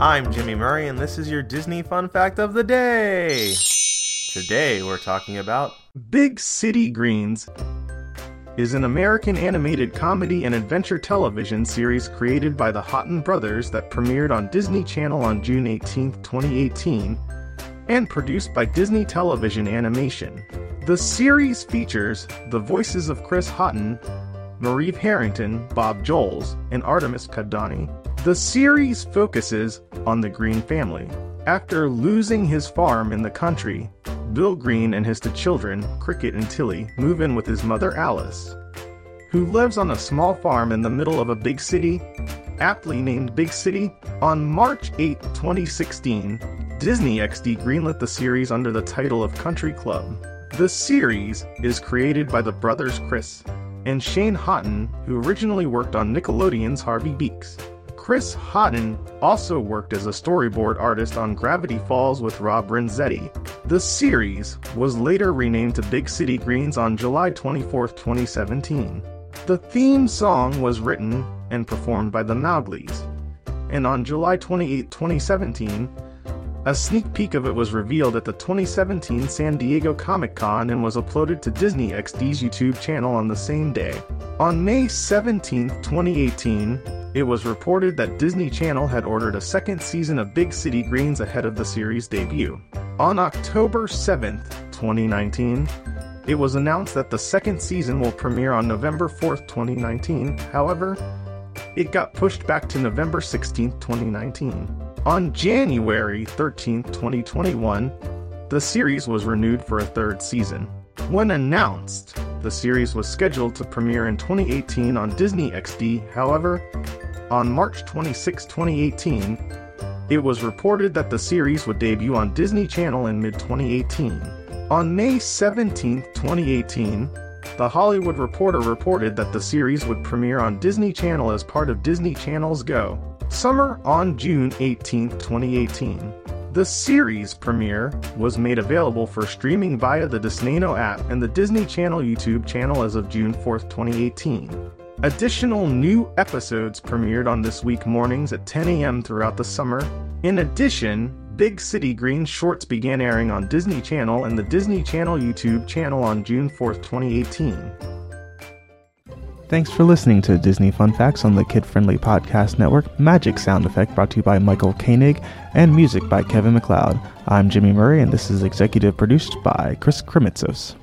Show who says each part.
Speaker 1: I'm Jimmy Murray, and this is your Disney Fun Fact of the Day. Today we're talking about
Speaker 2: Big City Greens is an American animated comedy and adventure television series created by the Houghton brothers that premiered on Disney Channel on June 18, 2018, and produced by Disney Television Animation. The series features the voices of Chris Houghton, Marieve Herington, Bob Joles, and Artemis Pebdani. The series focuses on the Green family. After losing his farm in the country, Bill Green and his two children, Cricket and Tilly, move in with his mother Alice, who lives on a small farm in the middle of a big city, aptly named Big City. On March 8, 2016, Disney XD greenlit the series under the title of Country Club. The series is created by the brothers Chris and Shane Houghton, who originally worked on Nickelodeon's Harvey Beaks. Chris Houghton also worked as a storyboard artist on Gravity Falls with Rob Renzetti. The series was later renamed to Big City Greens on July 24, 2017. The theme song was written and performed by the Mowgli's. And on July 28, 2017, a sneak peek of it was revealed at the 2017 San Diego Comic Con and was uploaded to Disney XD's YouTube channel on the same day. On May 17, 2018, it was reported that Disney Channel had ordered a second season of Big City Greens ahead of the series' debut. On October 7, 2019, it was announced that the second season will premiere on November 4, 2019. However, it got pushed back to November 16, 2019. On January 13, 2021, the series was renewed for a third season. When announced, the series was scheduled to premiere in 2018 on Disney XD. However, on March 26, 2018, it was reported that the series would debut on Disney Channel in mid 2018. On May 17, 2018, the Hollywood Reporter reported that the series would premiere on Disney Channel as part of Disney Channel's Go! Summer on June 18, 2018. The series premiere was made available for streaming via the DisneyNOW app and the Disney Channel YouTube channel as of June 4, 2018. Additional new episodes premiered on This Week mornings at 10 a.m. throughout the summer. In addition, Big City Green shorts began airing on Disney Channel and the Disney Channel YouTube channel on June 4, 2018.
Speaker 3: Thanks for listening to Disney Fun Facts on the Kid Friendly Podcast Network. Magic sound effect brought to you by Michael Koenig and music by Kevin MacLeod. I'm Jimmy Murray, and this is executive produced by Chris Kremitzos.